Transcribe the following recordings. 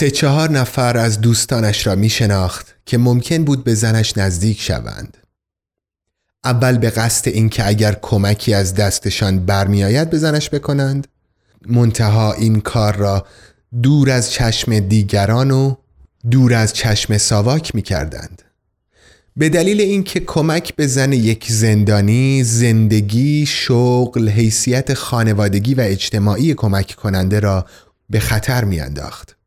سه چهار نفر از دوستانش را می شناخت که ممکن بود به زنش نزدیک شوند اول به قصد اینکه اگر کمکی از دستشان برمیآید به زنش بکنند منتها این کار را دور از چشم دیگران و دور از چشم ساواک می کردند. به دلیل اینکه کمک به زن یک زندانی زندگی، شغل، حیثیت خانوادگی و اجتماعی کمک کننده را به خطر میانداخت.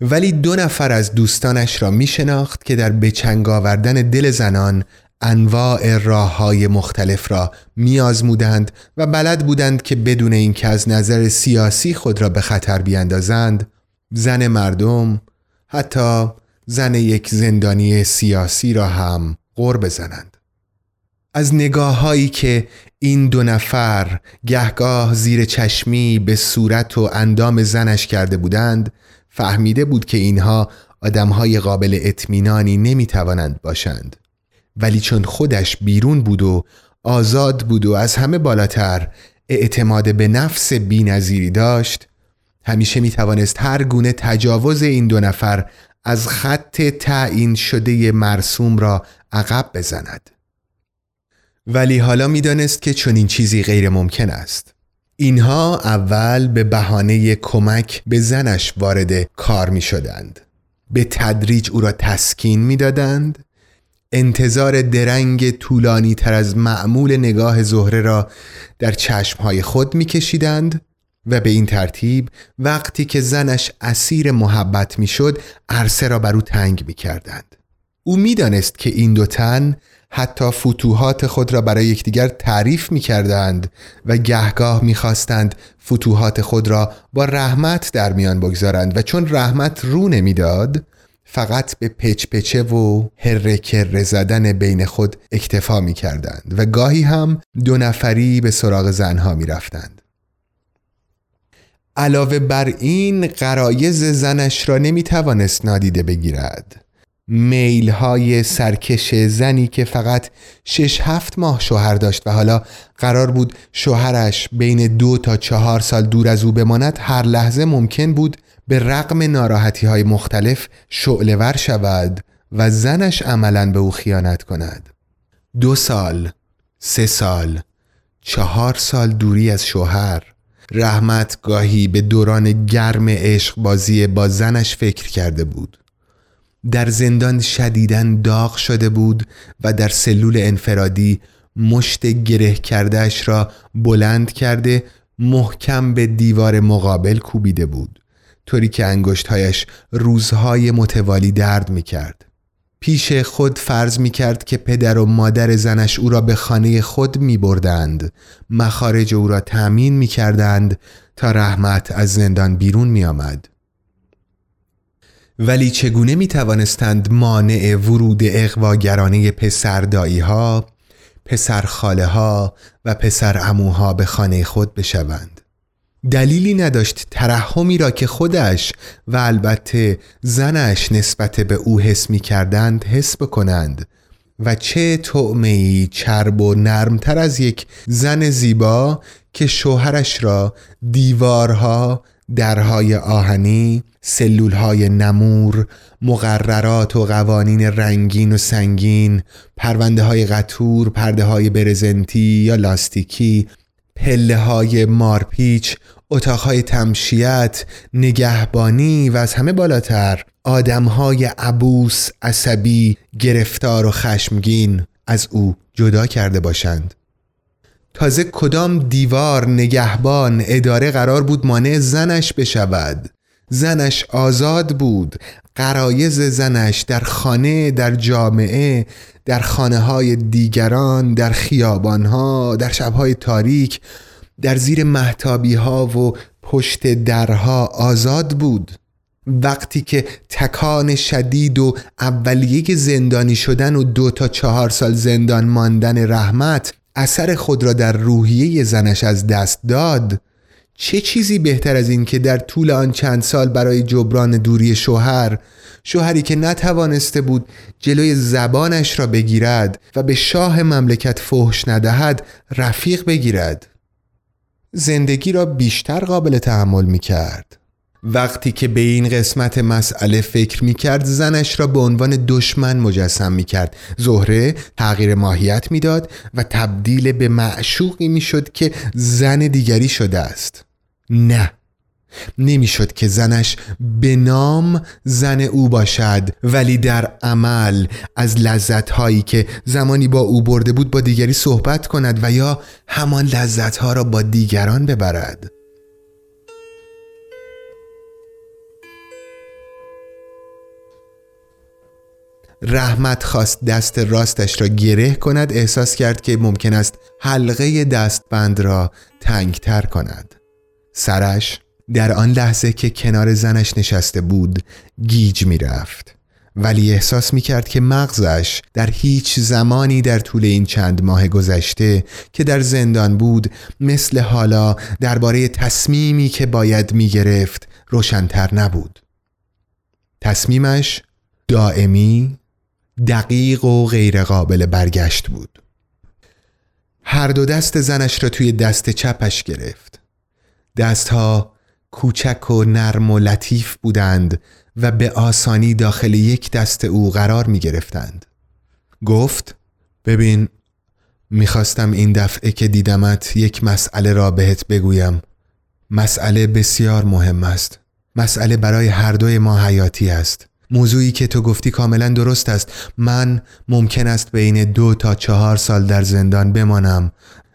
ولی دو نفر از دوستانش را می شناخت که در بچنگ آوردن دل زنان انواع راه های مختلف را میازمودند و بلد بودند که بدون اینکه از نظر سیاسی خود را به خطر بیاندازند زن مردم حتی زن یک زندانی سیاسی را هم غور بزنند. از نگاه هایی که این دو نفر گهگاه زیر چشمی به صورت و اندام زنش کرده بودند فهمیده بود که اینها آدمهای قابل اطمینانی نمی توانند باشند. ولی چون خودش بیرون بود و آزاد بود و از همه بالاتر اعتماد به نفس بینظیری داشت همیشه می توانست هر گونه تجاوز این دو نفر از خط تعیین شده مرسوم را عقب بزند. ولی حالا می‌دانست که چنین چیزی غیر ممکن است. اینها اول به بهانه کمک به زنش وارد کار می شدند به تدریج او را تسکین می دادند انتظار درنگ طولانی تر از معمول نگاه زهره را در چشمهای خود می کشیدند و به این ترتیب وقتی که زنش اسیر محبت می‌شد عرصه را بر او تنگ می کردند. او می‌دانست که این دو تن حتی فتوحات خود را برای یکدیگر تعریف می کردند و گهگاه می خواستند فتوحات خود را با رحمت در میان بگذارند و چون رحمت رو نمی‌داد فقط به پچ پچه و هر کر زدن بین خود اکتفا می کردند و گاهی هم دو نفری به سراغ زنها می رفتند. علاوه بر این قرایز زنش را نمی توانست نادیده بگیرد میل های سرکش زنی که فقط شش هفت ماه شوهر داشت و حالا قرار بود شوهرش بین دو تا چهار سال دور از او بماند هر لحظه ممکن بود به رقم ناراحتی های مختلف شعلور شود و زنش عملا به او خیانت کند. دو سال سه سال چهار سال دوری از شوهر. رحمت گاهی به دوران گرم عشق بازی با زنش فکر کرده بود. در زندان شدیدن داغ شده بود و در سلول انفرادی مشت گره کردهش را بلند کرده محکم به دیوار مقابل کوبیده بود طوری که انگشتهایش روزهای متوالی درد می کرد. پیش خود فرض می کرد که پدر و مادر زنش او را به خانه خود می بردند مخارج او را تأمین می کردند تا رحمت از زندان بیرون می آمد. ولی چگونه می توانستند مانع ورود اقواگرانه پسر دایی ها، پسر خاله ها و پسر اموها به خانه خود بشوند؟ دلیلی نداشت ترحمی را که خودش و البته زنش نسبت به او حس می کردند حس بکنند و چه تعمه چرب و نرمتر از یک زن زیبا که شوهرش را دیوارها درهای آهنی سلولهای نمور مقررات و قوانین رنگین و سنگین پرونده های قطور پرده های برزنتی یا لاستیکی پله های مارپیچ اتاقهای تمشیت نگهبانی و از همه بالاتر آدمهای عبوس عصبی گرفتار و خشمگین از او جدا کرده باشند. تازه کدام دیوار نگهبان اداره قرار بود مانع زنش بشود؟ زنش آزاد بود. قرایز زنش در خانه در جامعه در خانه های دیگران در خیابان ها در شبهای تاریک در زیر محتابی ها و پشت درها آزاد بود. وقتی که تکان شدید و اولیه زندانی شدن و دو تا چهار سال زندان ماندن رحمت اثر خود را در روحیه زنش از دست داد چه چیزی بهتر از این که در طول آن چند سال برای جبران دوری شوهر شوهری که نتوانسته بود جلوی زبانش را بگیرد و به شاه مملکت فحش ندهد رفیق بگیرد. زندگی را بیشتر قابل تحمل می کرد وقتی که به این قسمت مسئله فکر می کرد زنش را به عنوان دشمن مجسم می کرد زهره تغییر ماهیت می‌داد و تبدیل به معشوقی می شد که زن دیگری شده است. نه نمی‌شد که زنش به نام زن او باشد ولی در عمل از لذت هایی که زمانی با او برده بود با دیگری صحبت کند و یا همان لذت ها را با دیگران ببرد. رحمت خواست دست راستش را گره کند احساس کرد که ممکن است حلقه دستبند را تنگتر کند. سرش در آن لحظه که کنار زنش نشسته بود گیج می رفت ولی احساس می کرد که مغزش در هیچ زمانی در طول این چند ماه گذشته که در زندان بود مثل حالا درباره تصمیمی که باید می گرفت روشنتر نبود. تصمیمش دائمی دقیق و غیرقابل برگشت بود. هر دو دست زنش را توی دست چپش گرفت. دستها کوچک و نرم و لطیف بودند و به آسانی داخل یک دست او قرار می گرفتند گفت ببین می‌خواستم این دفعه که دیدمت یک مسئله را بهت بگویم. مسئله بسیار مهم است. مسئله برای هر دوی ما حیاتی است. موضوعی که تو گفتی کاملا درست است. من ممکن است بین دو تا چهار سال در زندان بمانم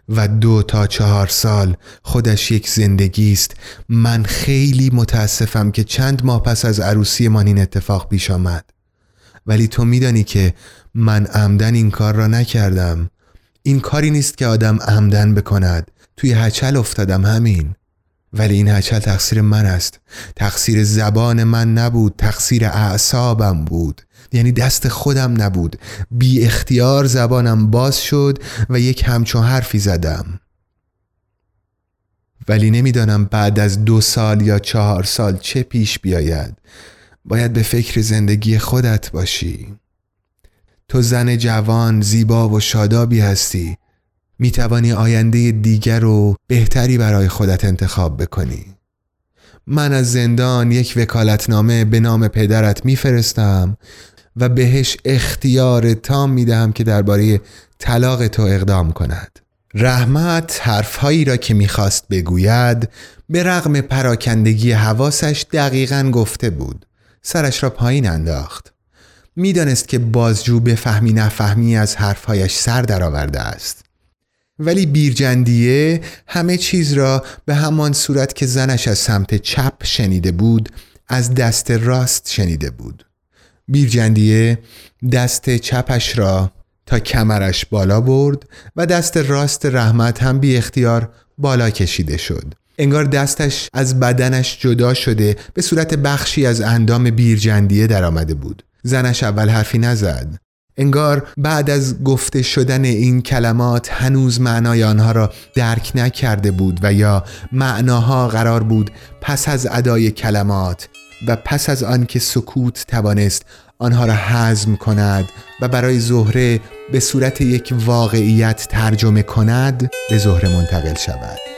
و دو تا چهار سال خودش یک زندگی است. من خیلی متاسفم که چند ماه پس از عروسی من این اتفاق پیش آمد. ولی تو میدانی که من عمدن این کار را نکردم. این کاری نیست که آدم عمدن بکند. توی هچل افتادم همین. ولی این هچل تقصیر من است. تقصیر زبان من نبود تقصیر اعصابم بود. یعنی دست خودم نبود. بی اختیار زبانم باز شد و یک همچون حرفی زدم. ولی نمی‌دانم بعد از دو سال یا چهار سال چه پیش بیاید. باید به فکر زندگی خودت باشی. تو زن جوان زیبا و شادابی هستی. می توانی آینده دیگر و بهتری برای خودت انتخاب بکنی. من از زندان یک وکالتنامه به نام پدرت میفرستم و بهش اختیار تام می دهم که درباره طلاق تو اقدام کند. رحمت حرفهایی را که می‌خواست بگوید به رغم پراکندگی حواسش دقیقا گفته بود. سرش را پایین انداخت. می‌دانست که بازجو به فهمی نفهمی از حرفهایش سر درآورده است. ولی بیرجندیه همه چیز را به همان صورت که زنش از سمت چپ شنیده بود از دست راست شنیده بود. بیرجندیه دست چپش را تا کمرش بالا برد و دست راست رحمت هم بی اختیار بالا کشیده شد. انگار دستش از بدنش جدا شده به صورت بخشی از اندام بیرجندیه در آمده بود. زنش اول حرفی نزد. انگار بعد از گفته شدن این کلمات هنوز معنای آنها را درک نکرده بود و یا معناها قرار بود پس از ادای کلمات و پس از آن که سکوت توانست آنها را حزم کند و برای زهره به صورت یک واقعیت ترجمه کند به زهره منتقل شود.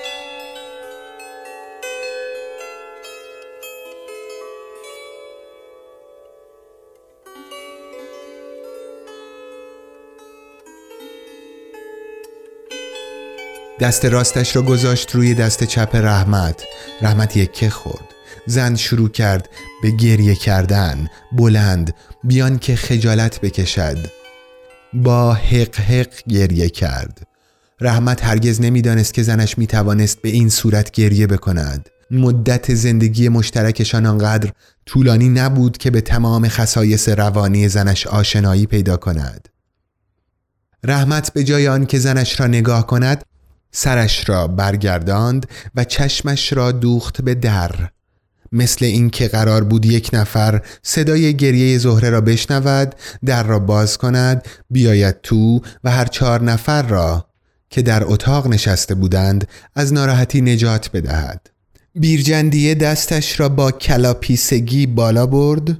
دست راستش را گذاشت روی دست چپ رحمت. رحمت یکه خورد. زن شروع کرد به گریه کردن. بلند. بیان که خجالت بکشد. با حق حق گریه کرد. رحمت هرگز نمی‌دانست که زنش می توانست به این صورت گریه بکند. مدت زندگی مشترکشان آنقدر طولانی نبود که به تمام خصایص روانی زنش آشنایی پیدا کند. رحمت به جای آن که زنش را نگاه کند سرش را برگرداند و چشمش را دوخت به در. مثل اینکه قرار بود یک نفر صدای گریه زهره را بشنود در را باز کند بیاید تو و هر چهار نفر را که در اتاق نشسته بودند از ناراحتی نجات بدهد. بیرجندیه دستش را با کلاپیسگی بالا برد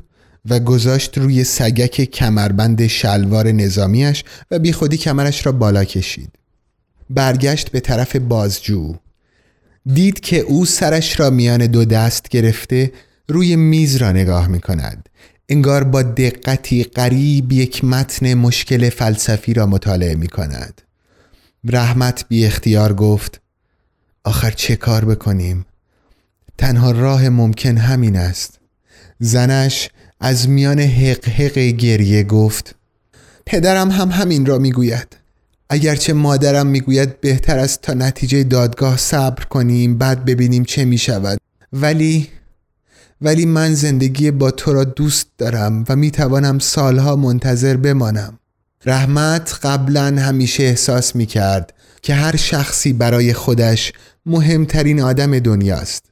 و گذاشت روی سگک کمربند شلوار نظامیش و بی خودی کمرش را بالا کشید. برگشت به طرف بازجو. دید که او سرش را میان دو دست گرفته روی میز را نگاه می کند انگار با دقتی قریب یک متن مشکل فلسفی را مطالعه می کند رحمت بی اختیار گفت آخر چه کار بکنیم؟ تنها راه ممکن همین است. زنش از میان حق حق گریه گفت پدرم هم همین را می‌گوید. اگرچه مادرم می‌گوید بهتر است تا نتیجه دادگاه صبر کنیم بعد ببینیم چه می شود ولی ولی من زندگی با تو را دوست دارم و می توانم سالها منتظر بمانم. رحمت قبلا همیشه احساس می کرد که هر شخصی برای خودش مهمترین آدم دنیاست.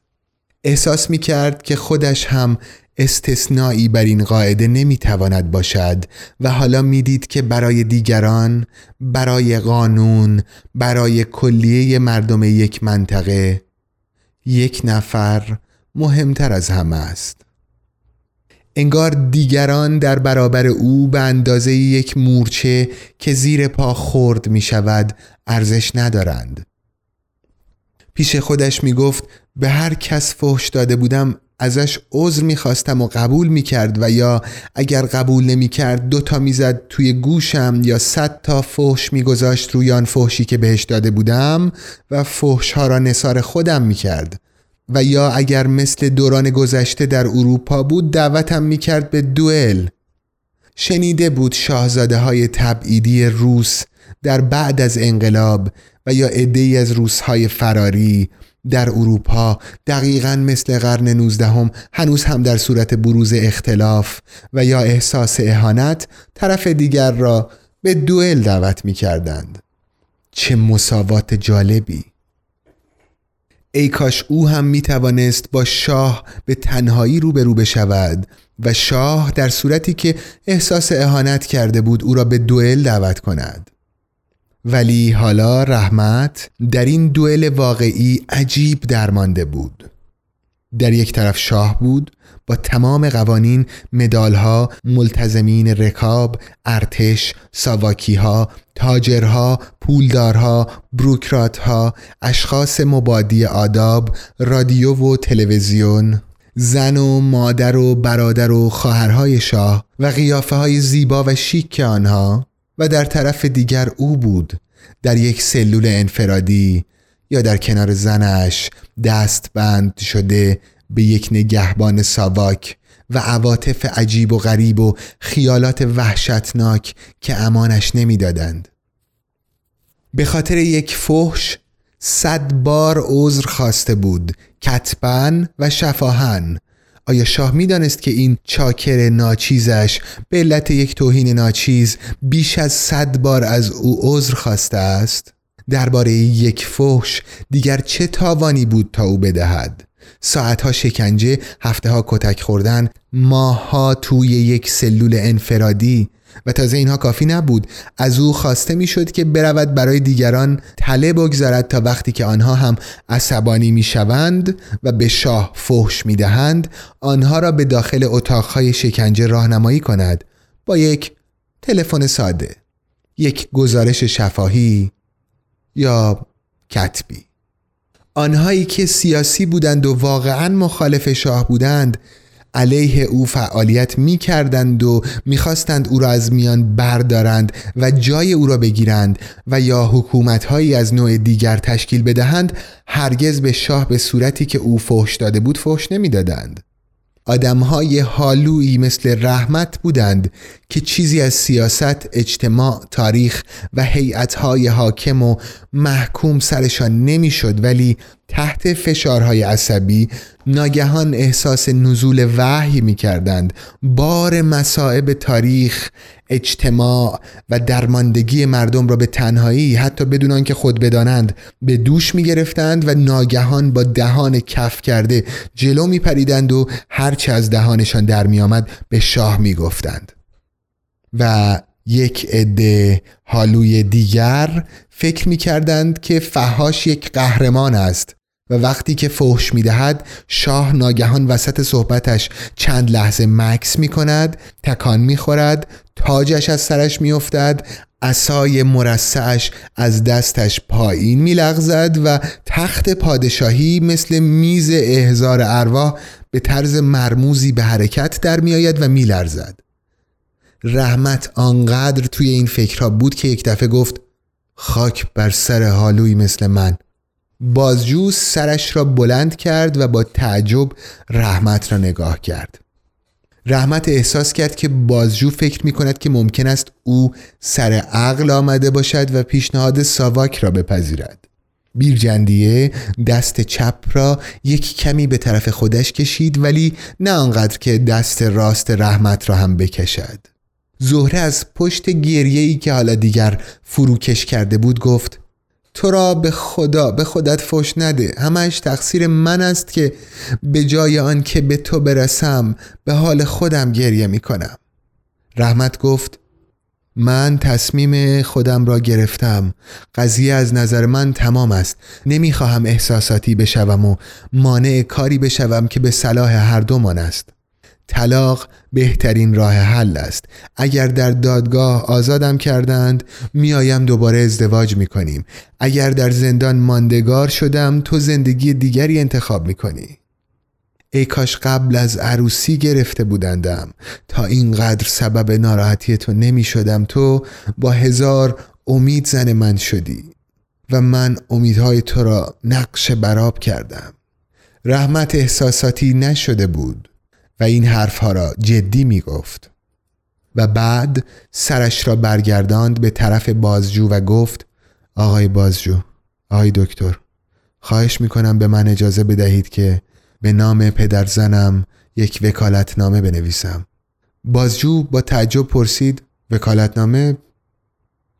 احساس می کرد که خودش هم استثنایی بر این قاعده نمی تواند باشد و حالا می‌دید که برای دیگران برای قانون برای کلیه مردم یک منطقه یک نفر مهمتر از همه است. انگار دیگران در برابر او به اندازه یک مورچه که زیر پا خورد می شود ارزش ندارند. پیش خودش می گفت به هر کس فحش داده بودم ازش عذر می‌خواستم و قبول می‌کرد و یا اگر قبول نمی‌کرد دو تا می‌زد توی گوشم یا صد تا فحش میگذاشت روی آن فحشی که بهش داده بودم و فحش ها را نصار خودم می‌کرد. و یا اگر مثل دوران گذشته در اروپا بود دعوتم می‌کرد به دوئل. شنیده بود شاهزاده های تبعیدی روس در بعد از انقلاب و یا عدهای از روسهای فراری در اروپا دقیقا مثل قرن نوزدهم هنوز هم در صورت بروز اختلاف و یا احساس اهانت طرف دیگر را به دوئل دعوت می کردند. چه مساوات جالبی ای کاش او هم می توانست با شاه به تنهایی روبرو بشود و شاه در صورتی که احساس اهانت کرده بود او را به دوئل دعوت کند ولی حالا رحمت در این دوئل واقعی عجیب درمانده بود. در یک طرف شاه بود با تمام قوانین مدالها ملتزمین رکاب ارتش ساواکیها تاجرها پولدارها بروکراتها اشخاص مبادی آداب رادیو و تلویزیون زن و مادر و برادر و خواهرهای شاه و قیافه های زیبا و شیک آنها. و در طرف دیگر او بود در یک سلول انفرادی یا در کنار زنش دست بند شده به یک نگهبان ساواک و عواطف عجیب و غریب و خیالات وحشتناک که امانش نمی‌دادند. به خاطر یک فحش صد بار عذر خواسته بود کتبن و شفاهن آیا شاه می‌دانست که این چاکر ناچیزش به علت یک توهین ناچیز بیش از صد بار از او عذر خواسته است؟ درباره یک فحش دیگر چه تاوانی بود تا او بدهد؟ ساعتها شکنجه، هفته ها کتک خوردن، ماها توی یک سلول انفرادی. و تازه اینها کافی نبود. از او خواسته می‌شد که برود برای دیگران تله بگذارد تا وقتی که آنها هم عصبانی می‌شوند و به شاه فحش می‌دهند آنها را به داخل اتاقهای شکنجه راهنمایی کند. با یک تلفن ساده یک گزارش شفاهی یا کتبی. آنهایی که سیاسی بودند و واقعا مخالف شاه بودند علیه او فعالیت می کردند و می‌خواستند او را از میان بردارند و جای او را بگیرند و یا حکومتهایی از نوع دیگر تشکیل بدهند هرگز به شاه به صورتی که او فحش داده بود فحش نمی‌دادند. آدمهای حالویی مثل رحمت بودند که چیزی از سیاست، اجتماع، تاریخ و هیئتهای حاکم و محکوم سرشان نمی‌شد ولی تحت فشارهای عصبی ناگهان احساس نزول وحی می کردند بار مسائب تاریخ اجتماع و درماندگی مردم را به تنهایی حتی بدون آنکه خود بدانند به دوش می گرفتند و ناگهان با دهان کف کرده جلو می پریدند و هرچه از دهانشان در می آمد به شاه می گفتند و یک عده حالوی دیگر فکر می کردند که فهاش یک قهرمان است. و وقتی که فحش می دهد شاه ناگهان وسط صحبتش چند لحظه مکس می کند تکان می خورد تاجش از سرش می افتد اسای مرسعش از دستش پایین می لغزد و تخت پادشاهی مثل میز احزار ارواح به طرز مرموزی به حرکت در می آید و می لرزد. رحمت آنقدر توی این فکرها بود که یک دفعه گفت خاک بر سر حالوی مثل من بازجو سرش را بلند کرد و با تعجب رحمت را نگاه کرد. رحمت احساس کرد که بازجو فکر می کند که ممکن است او سر عقل آمده باشد و پیشنهاد ساواک را بپذیرد. بیرجندیه دست چپ را یک کمی به طرف خودش کشید ولی نه آنقدر که دست راست رحمت را هم بکشد. زهره از پشت گریه ای که حالا دیگر فروکش کرده بود گفت تو را به خدا به خودت فش نده. همش تقصیر من است که به جای آن که به تو برسم به حال خودم گریه می کنم رحمت گفت من تصمیم خودم را گرفتم. قضیه از نظر من تمام است. نمی‌خواهم احساساتی بشوم و مانع کاری بشوم که به صلاح هر دومان است. طلاق بهترین راه حل است. اگر در دادگاه آزادم کردند میایم دوباره ازدواج می‌کنیم. اگر در زندان ماندگار شدم تو زندگی دیگری انتخاب می‌کنی. ای کاش قبل از عروسی گرفته بودندم. تا اینقدر سبب ناراحتی تو نمی شدم تو با هزار امید زن من شدی. و من امیدهای تو را نقش براب کردم. رحمت احساساتی نشده بود. و این حرفها را جدی می گفت و بعد سرش را برگرداند به طرف بازجو و گفت آقای بازجو آقای دکتر خواهش می کنم به من اجازه بدهید که به نام پدر زنم یک وکالتنامه بنویسم. بازجو با تعجب پرسید وکالتنامه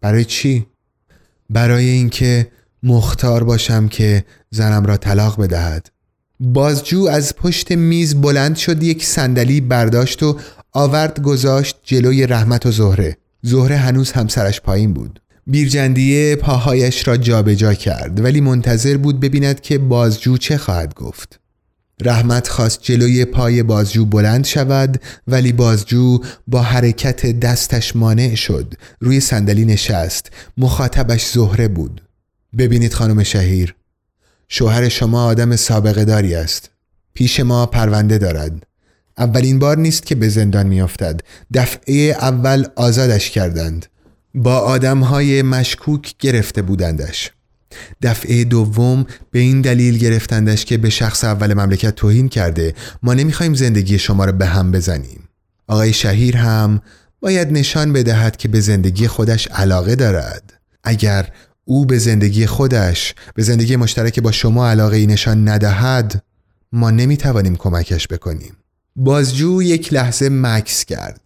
برای چی؟ برای اینکه مختار باشم که زنم را طلاق بدهد. بازجو از پشت میز بلند شد یک صندلی برداشت و آورد گذاشت جلوی رحمت و زهره. زهره هنوز همسرش پایین بود. بیرجندیه پاهایش را جابجا جا کرد ولی منتظر بود ببیند که بازجو چه خواهد گفت. رحمت خواست جلوی پای بازجو بلند شود ولی بازجو با حرکت دستش مانع شد. روی صندلی نشست. مخاطبش زهره بود. ببینید خانم شهیر. شوهر شما آدم سابقه داری است. پیش ما پرونده دارد. اولین بار نیست که به زندان میافتد. دفعه اول آزادش کردند. با آدم های مشکوک گرفته بودندش. دفعه دوم به این دلیل گرفتندش که به شخص اول مملکت توهین کرده ما نمی‌خوایم زندگی شما را به هم بزنیم. آقای شهیر هم باید نشان بدهد که به زندگی خودش علاقه دارد. اگر او به زندگی خودش به زندگی مشترک با شما علاقه ای نشان ندهد ما نمی‌توانیم کمکش بکنیم. بازجو یک لحظه مکس کرد.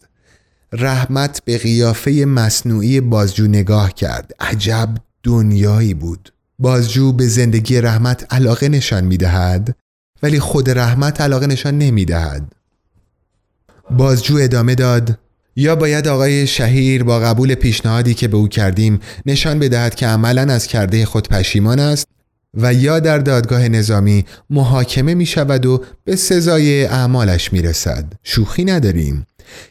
رحمت به قیافه مصنوعی بازجو نگاه کرد. عجب دنیایی بود. بازجو به زندگی رحمت علاقه نشان می‌دهد ولی خود رحمت علاقه نشان نمی‌دهد. بازجو ادامه داد. یا باید آقای شهیر با قبول پیشنهادی که به او کردیم نشان بدهد که عملا از کرده خود پشیمان است و یا در دادگاه نظامی محاکمه می شود و به سزای اعمالش می رسد شوخی نداریم.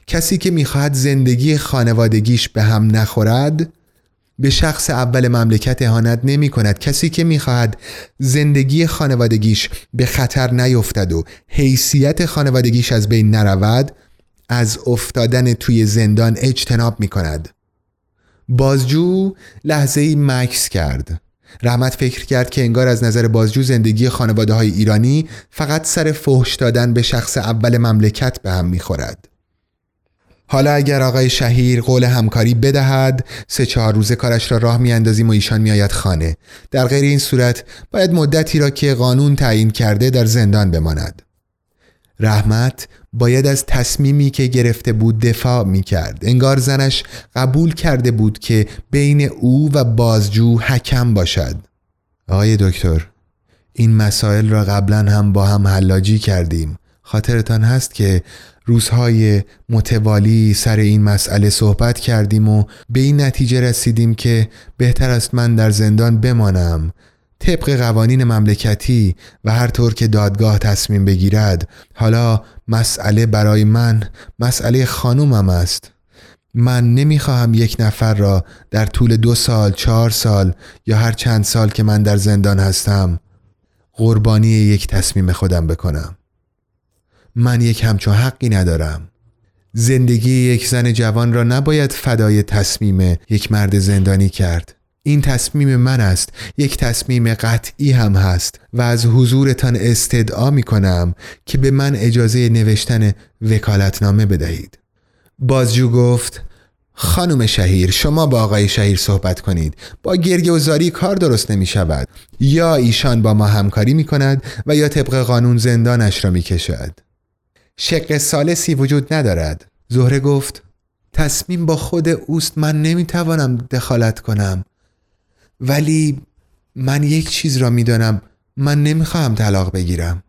کسی که می‌خواهد زندگی خانوادگیش به هم نخورد به شخص اول مملکت اهانت نمی کند کسی که می‌خواهد زندگی خانوادگیش به خطر نیفتد و حیثیت خانوادگیش از بین نرود از افتادن توی زندان اجتناب می کند بازجو لحظه ای مکس کرد. رحمت فکر کرد که انگار از نظر بازجو زندگی خانواده های ایرانی فقط سر فحش دادن به شخص اول مملکت به هم می‌خورد. حالا اگر آقای شهیر قول همکاری بدهد سه چهار روزه کارش را راه میاندازیم و ایشان میآید خانه. در غیر این صورت باید مدتی را که قانون تعیین کرده در زندان بماند. رحمت باید از تصمیمی که گرفته بود دفاع می کرد انگار زنش قبول کرده بود که بین او و بازجو حکم باشد. آقای دکتر این مسائل را قبلا هم با هم حلاجی کردیم. خاطرتان هست که روزهای متوالی سر این مسئله صحبت کردیم و به این نتیجه رسیدیم که بهتر است من در زندان بمانم. طبق قوانین مملکتی و هر طور که دادگاه تصمیم بگیرد حالا مسئله برای من مسئله خانومم است. من نمی‌خواهم یک نفر را در طول دو سال چهار سال یا هر چند سال که من در زندان هستم قربانی یک تصمیم خودم بکنم. من یک همچون حقی ندارم. زندگی یک زن جوان را نباید فدای تصمیم یک مرد زندانی کرد. این تصمیم من است. یک تصمیم قطعی هم هست و از حضورتان استدعا می کنم که به من اجازه نوشتن وکالتنامه بدهید. بازجو گفت خانم شهیر شما با آقای شهیر صحبت کنید. با گرگ و زاری کار درست نمی شود یا ایشان با ما همکاری می کند و یا طبق قانون زندانش را می کشد شق سالسی وجود ندارد. زهره گفت تصمیم با خود اوست. من نمی‌توانم دخالت کنم. ولی من یک چیز را می‌دانم. من نمی‌خواهم طلاق بگیرم.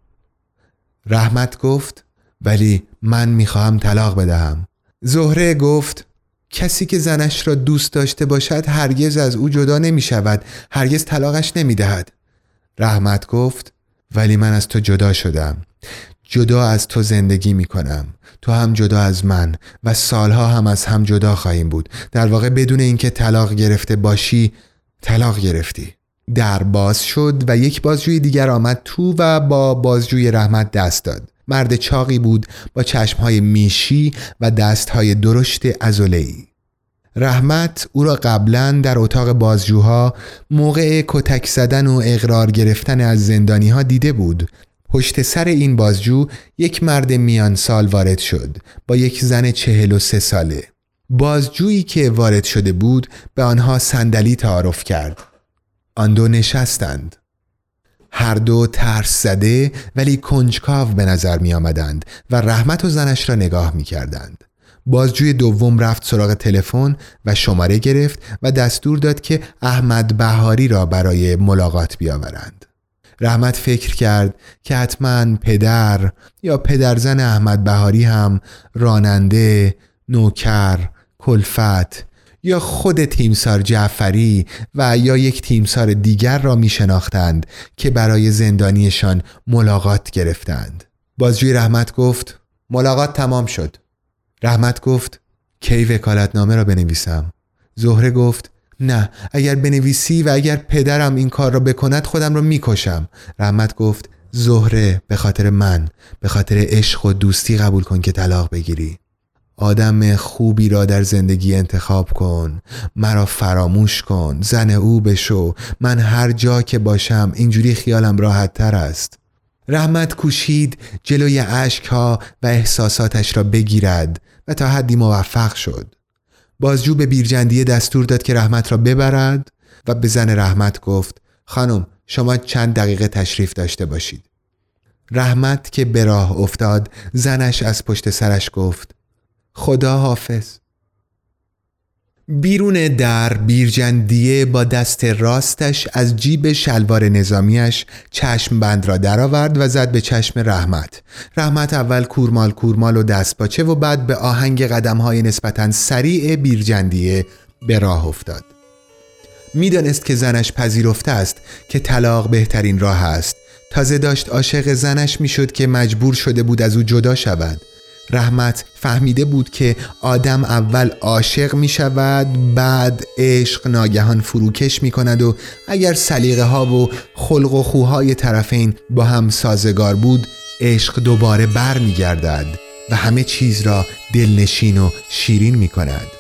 رحمت گفت ولی من می‌خواهم طلاق بدهم. زهره گفت کسی که زنش را دوست داشته باشد هرگز از او جدا نمی شود هرگز طلاقش نمی دهد رحمت گفت ولی من از تو جدا شدم. جدا از تو زندگی می کنم تو هم جدا از من و سالها هم از هم جدا خواهیم بود. در واقع بدون اینکه طلاق گرفته باشی طلاق گرفتی. در باز شد و یک بازجوی دیگر آمد تو و با بازجوی رحمت دست داد. مرد چاقی بود با چشمهای میشی و دستهای درشت ازولهی رحمت او را قبلا در اتاق بازجوها موقع کتک زدن و اقرار گرفتن از زندانی ها دیده بود. پشت سر این بازجو یک مرد میان سال وارد شد با یک زن چهل و سه ساله. بازجویی که وارد شده بود به آنها صندلی تعارف کرد آن دو نشستند هر دو ترس زده ولی کنجکاو به نظر می آمدند و رحمت و زنش را نگاه می کردند. بازجوی دوم رفت سراغ تلفن و شماره گرفت و دستور داد که احمد بهاری را برای ملاقات بیاورند. رحمت فکر کرد که حتما پدر یا پدرزن احمد بهاری هم راننده، نوکر، کلفت یا خود تیمسار جعفری و یا یک تیمسار دیگر را می شناختند که برای زندانیشان ملاقات گرفتند. بازجوی رحمت گفت ملاقات تمام شد. رحمت گفت کی وکالتنامه را بنویسم؟ زهره گفت نه اگر بنویسی و اگر پدرم این کار را بکند خودم را می‌کشم. رحمت گفت زهره به خاطر من به خاطر عشق و دوستی قبول کن که طلاق بگیری. آدم خوبی را در زندگی انتخاب کن. مرا فراموش کن. زن او بشو. من هر جا که باشم اینجوری خیالم راحت تر است. رحمت کوشید جلوی ها و احساساتش را بگیرد و تا حدی موفق شد. بازجو به بیرجندیه دستور داد که رحمت را ببرد و به زن رحمت گفت خانم شما چند دقیقه تشریف داشته باشید. رحمت که به راه افتاد زنش از پشت سرش گفت خدا حافظ بیرون در بیرجندیه با دست راستش از جیب شلوار نظامیش چشم بند را درآورد و زد به چشم رحمت. رحمت اول کورمال کورمال و دست باچه و بعد به آهنگ قدم های نسبتا سریع بیرجندیه به راه افتاد. می‌دانست که زنش پذیرفته است که طلاق بهترین راه است. تازه داشت عاشق زنش می‌شد که مجبور شده بود از او جدا شود. رحمت فهمیده بود که آدم اول عاشق می شود بعد عشق ناگهان فروکش می کند و اگر سلیقه ها و خلق و خوهای طرفین با هم سازگار بود عشق دوباره بر می گردد و همه چیز را دلنشین و شیرین می کند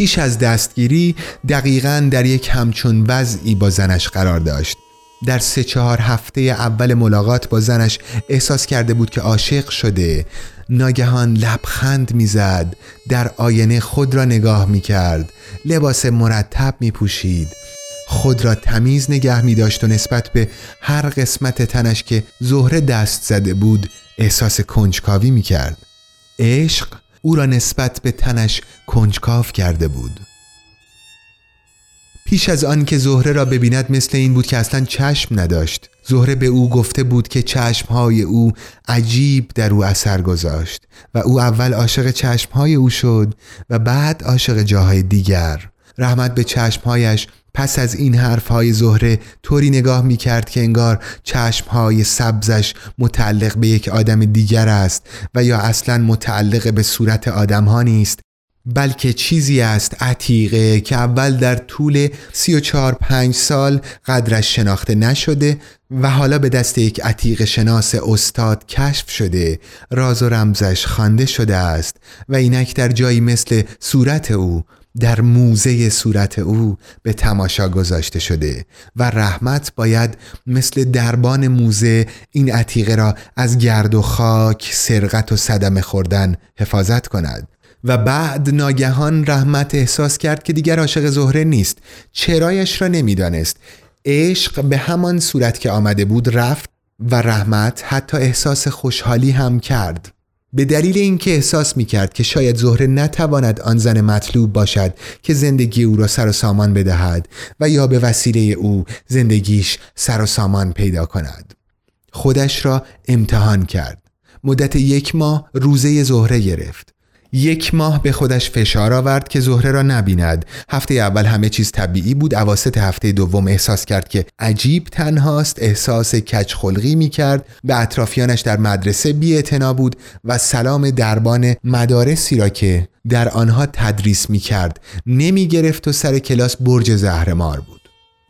پیش از دستگیری دقیقا در یک همچون وضعی با زنش قرار داشت. در سه چهار هفته اول ملاقات با زنش احساس کرده بود که عاشق شده. ناگهان لبخند می‌زد در آینه خود را نگاه می کرد لباس مرتب می پوشید خود را تمیز نگه می داشت و نسبت به هر قسمت تنش که زهره دست زده بود احساس کنجکاوی می کرد عشق او را نسبت به تنش کنجکاو کرده بود. پیش از آن که زهره را ببیند مثل این بود که اصلا چشم نداشت. زهره به او گفته بود که چشمهای او عجیب در او اثر گذاشت و او اول عاشق چشمهای او شد و بعد عاشق جاهای دیگر. رحمت به چشمهایش پس از این حرفهای زهره طوری نگاه می کرد که انگار چشمهای سبزش متعلق به یک آدم دیگر است و یا اصلا متعلق به صورت آدم ها نیست بلکه چیزی است عتیقه که اول در طول سی و چار پنج سال قدرش شناخته نشده و حالا به دست یک عتیق شناس استاد کشف شده راز و رمزش خوانده شده است و اینک در جایی مثل صورت او در موزه صورت او به تماشا گذاشته شده و رحمت باید مثل دربان موزه این عتیقه را از گرد و خاک، سرقت و صدمه خوردن حفاظت کند. و بعد ناگهان رحمت احساس کرد که دیگر عاشق زهره نیست چرایش را نمی‌دانست. عشق به همان صورت که آمده بود رفت و رحمت حتی احساس خوشحالی هم کرد. به دلیل اینکه احساس می کرد که شاید زهره نتواند آن زن مطلوب باشد که زندگی او را سر و سامان بدهد و یا به وسیله او زندگیش سر و سامان پیدا کند. خودش را امتحان کرد. مدت یک ماه روزه زهره گرفت. یک ماه به خودش فشار آورد که زهره را نبیند. هفته اول همه چیز طبیعی بود. اواسط هفته دوم احساس کرد که عجیب تنهاست. احساس کچ خلقی می کرد به اطرافیانش در مدرسه بی بود و سلام دربان مدارسی را که در آنها تدریس می کرد نمی گرفت و سر کلاس برج زهرمار بود.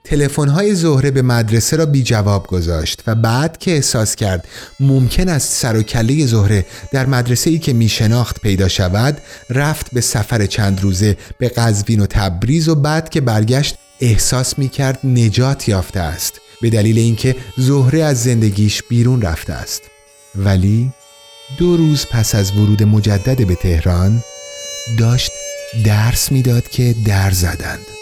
تلفن‌های زهره به مدرسه را بی جواب گذاشت و بعد که احساس کرد ممکن است سر و کله زهره در مدرسه ای که می شناخت پیدا شود رفت به سفر چند روزه به قزوین و تبریز و بعد که برگشت احساس می کرد نجات یافته است به دلیل اینکه زهره از زندگیش بیرون رفته است. ولی دو روز پس از ورود مجدد به تهران داشت درس می‌داد که در زدند.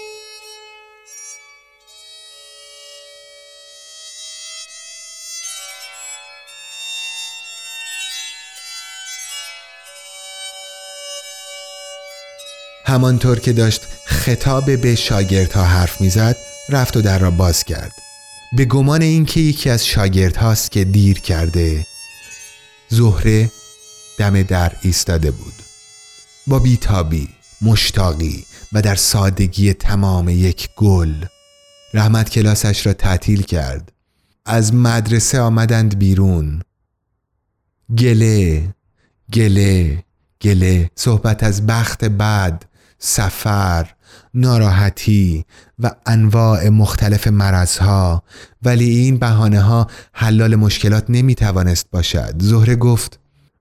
همانطور که داشت خطاب به شاگردها حرف می‌زد رفت و در را باز کرد. به گمان اینکه یکی از هاست که دیر کرده زهره دم در ایستاده بود. با بیتابی مشتاقی و در سادگی تمام یک گل رحمت کلاسش را تعطیل کرد. از مدرسه آمدند بیرون. گله گله گله صحبت از بخت بعد سفر ناراحتی و انواع مختلف مرزها ولی این بهانه ها حلال مشکلات نمی توانست باشد زهره گفت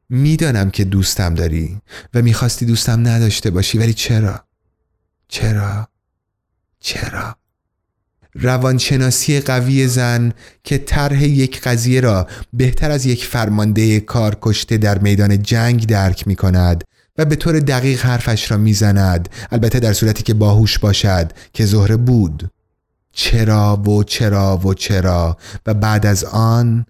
می‌دانم که دوستم داری و می‌خواستی دوستم نداشته باشی ولی چرا؟ چرا؟ چرا؟ روانشناسی قوی زن که طرح یک قضیه را بهتر از یک فرمانده کار کشته در میدان جنگ درک می کند و به طور دقیق حرفش را می‌زند. البته در صورتی که باهوش باشد که زهره بود. چرا و چرا و چرا؟ و بعد از آن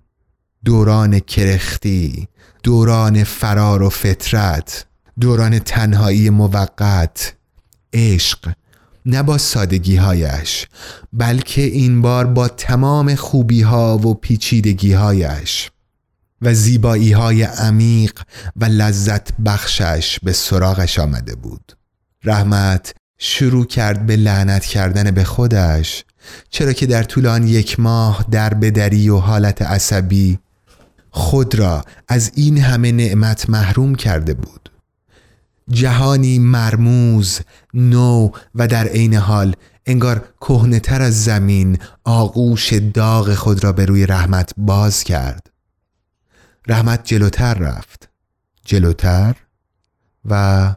دوران کرختی دوران فرار و فطرت دوران تنهایی موقت عشق نه با سادگی هایش بلکه این بار با تمام خوبی ها و پیچیدگی هایش و زیبایی های عمیق و لذت بخشش به سراغش آمده بود. رحمت شروع کرد به لعنت کردن به خودش چرا که در طول آن یک ماه در بدری و حالت عصبی خود را از این همه نعمت محروم کرده بود. جهانی مرموز نو و در عین حال انگار کهنهتر از زمین آغوش داغ خود را به روی رحمت باز کرد. رحمت جلوتر رفت. جلوتر و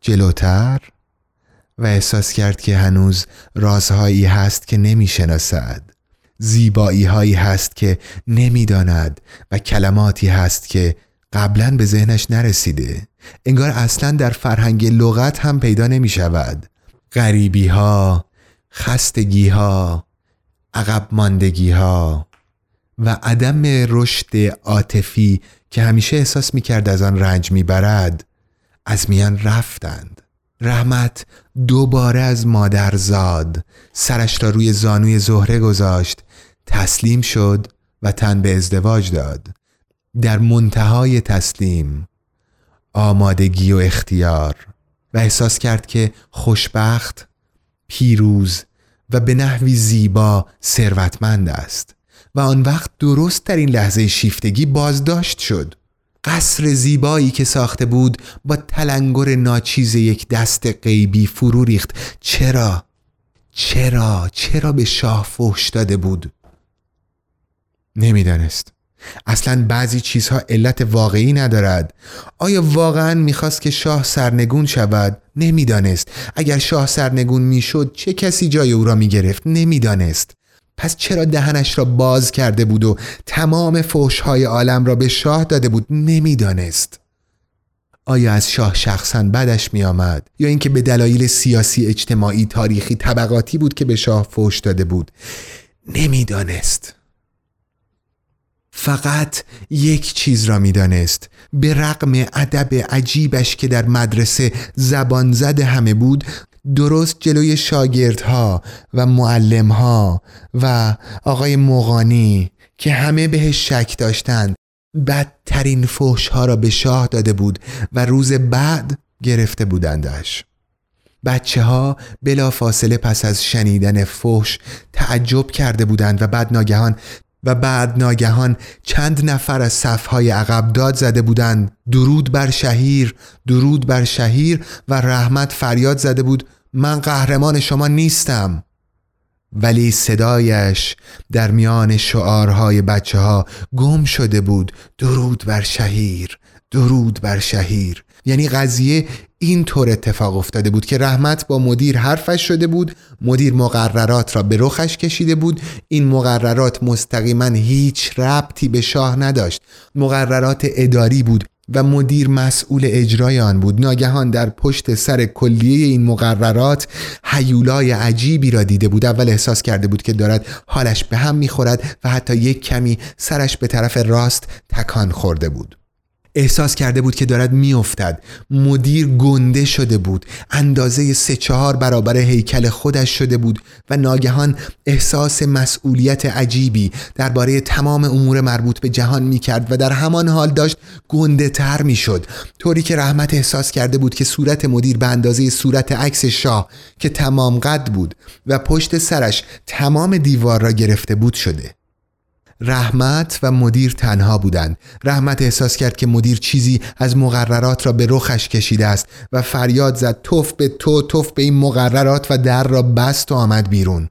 جلوتر و احساس کرد که هنوز رازهایی هست که نمی‌شناسد. زیبایی هایی هست که نمی‌داند و کلماتی هست که قبلا به ذهنش نرسیده. انگار اصلا در فرهنگ لغت هم پیدا نمی شود غریبی ها خستگی ها عقب ماندگی ها و عدم رشد عاطفی که همیشه احساس می کرد از آن رنج می برد از میان رفتند. رحمت دوباره از مادر زاد سرش را روی زانوی زهره گذاشت تسلیم شد و تن به ازدواج داد. در منتهای تسلیم آمادگی و اختیار و احساس کرد که خوشبخت پیروز و به نحوی زیبا ثروتمند است. و آن وقت درست در این لحظه شیفتگی بازداشت شد. قصر زیبایی که ساخته بود با تلنگر ناچیز یک دست غیبی فرو ریخت. چرا؟ چرا؟ چرا به شاه فحش داده بود؟ نمی‌دانست. اصلا بعضی چیزها علت واقعی ندارد. آیا واقعا می‌خواست که شاه سرنگون شود؟ نمی‌دانست. اگر شاه سرنگون می‌شد چه کسی جای او را می‌گرفت؟ نمی‌دانست. پس چرا دهنش را باز کرده بود و تمام فوشهای عالم را به شاه داده بود؟ نمی‌دانست. آیا از شاه شخصا بدش می آمد یا اینکه به دلایل سیاسی اجتماعی تاریخی طبقاتی بود که به شاه فوش داده بود؟ نمی‌دانست. فقط یک چیز را می‌دانست. به رغم ادب عجیبش که در مدرسه زبان زده همه بود درست جلوی شاگردها و معلمها و آقای مغانی که همه بهش شک داشتند. بدترین فوش ها را به شاه داده بود و روز بعد گرفته بودندش. بچه ها بلا فاصله پس از شنیدن فوش تعجب کرده بودند و بعد ناگهان و بعد ناگهان چند نفر از صفهای عقب داد زده بودند. درود بر شهیر درود بر شهیر و رحمت فریاد زده بود من قهرمان شما نیستم. ولی صدایش در میان شعارهای بچه ها گم شده بود. درود بر شهیر درود بر شهیر. یعنی قضیه این طور اتفاق افتاده بود که رحمت با مدیر حرفش شده بود مدیر مقررات را به رخش کشیده بود. این مقررات مستقیما هیچ ربطی به شاه نداشت. مقررات اداری بود و مدیر مسئول اجرای آن بود. ناگهان در پشت سر کلیه این مقررات حیولای عجیبی را دیده بود. اول احساس کرده بود که دارد حالش به هم می‌خورد و حتی یک کمی سرش به طرف راست تکان خورده بود. احساس کرده بود که دارد میافتد. مدیر گنده شده بود. اندازه سه چهار برابر هیکل خودش شده بود و ناگهان احساس مسئولیت عجیبی درباره تمام امور مربوط به جهان می کرد و در همان حال داشت گنده تر می شد طوری که رحمت احساس کرده بود که صورت مدیر به اندازه صورت عکس شاه که تمام قد بود و پشت سرش تمام دیوار را گرفته بود شده. رحمت و مدیر تنها بودند. رحمت احساس کرد که مدیر چیزی از مقررات را به رخش کشیده است و فریاد زد توف به تو توف به این مقررات و در را بست و آمد بیرون.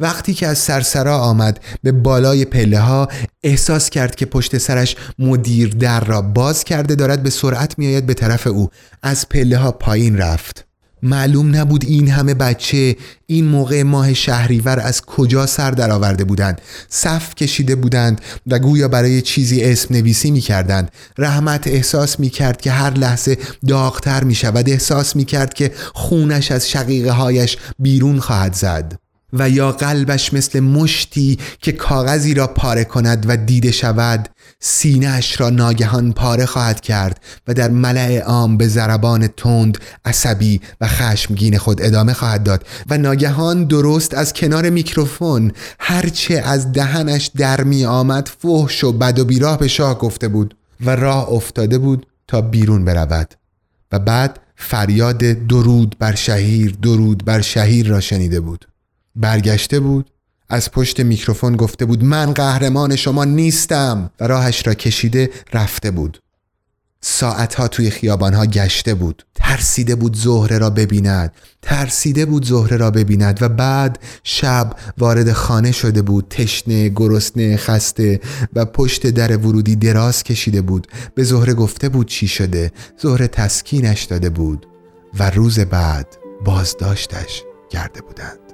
وقتی که از سرسرا آمد به بالای پله ها احساس کرد که پشت سرش مدیر در را باز کرده دارد به سرعت میآید به طرف او. از پله ها پایین رفت. معلوم نبود این همه بچه این موقع ماه شهریور از کجا سر درآورده بودند. صف کشیده بودند و گویا برای چیزی اسم نویسی می کردند رحمت احساس می کرد که هر لحظه داغتر می شود احساس می کرد که خونش از شقیقه هایش بیرون خواهد زد. و یا قلبش مثل مشتی که کاغذی را پاره کند و دیده شود سینهش را ناگهان پاره خواهد کرد و در ملع عام به ضربان تند عصبی و خشمگین خود ادامه خواهد داد و ناگهان درست از کنار میکروفون هرچه از دهنش در می آمد فحش و بد و بیراه به شاه گفته بود و راه افتاده بود تا بیرون برود و بعد فریاد درود بر شهیر درود بر شهیر را شنیده بود. برگشته بود از پشت میکروفون گفته بود من قهرمان شما نیستم و راهش را کشیده رفته بود. ساعتها توی خیابانها گشته بود. ترسیده بود زهره را ببیند. ترسیده بود زهره را ببیند و بعد شب وارد خانه شده بود. تشنه گرسنه خسته و پشت در ورودی دراز کشیده بود. به زهره گفته بود چی شده. زهره تسکینش داده بود و روز بعد بازداشتش کرده بودند.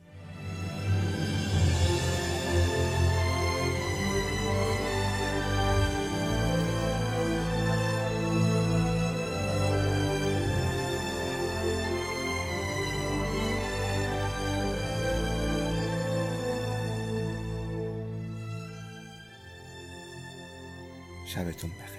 de tumbar.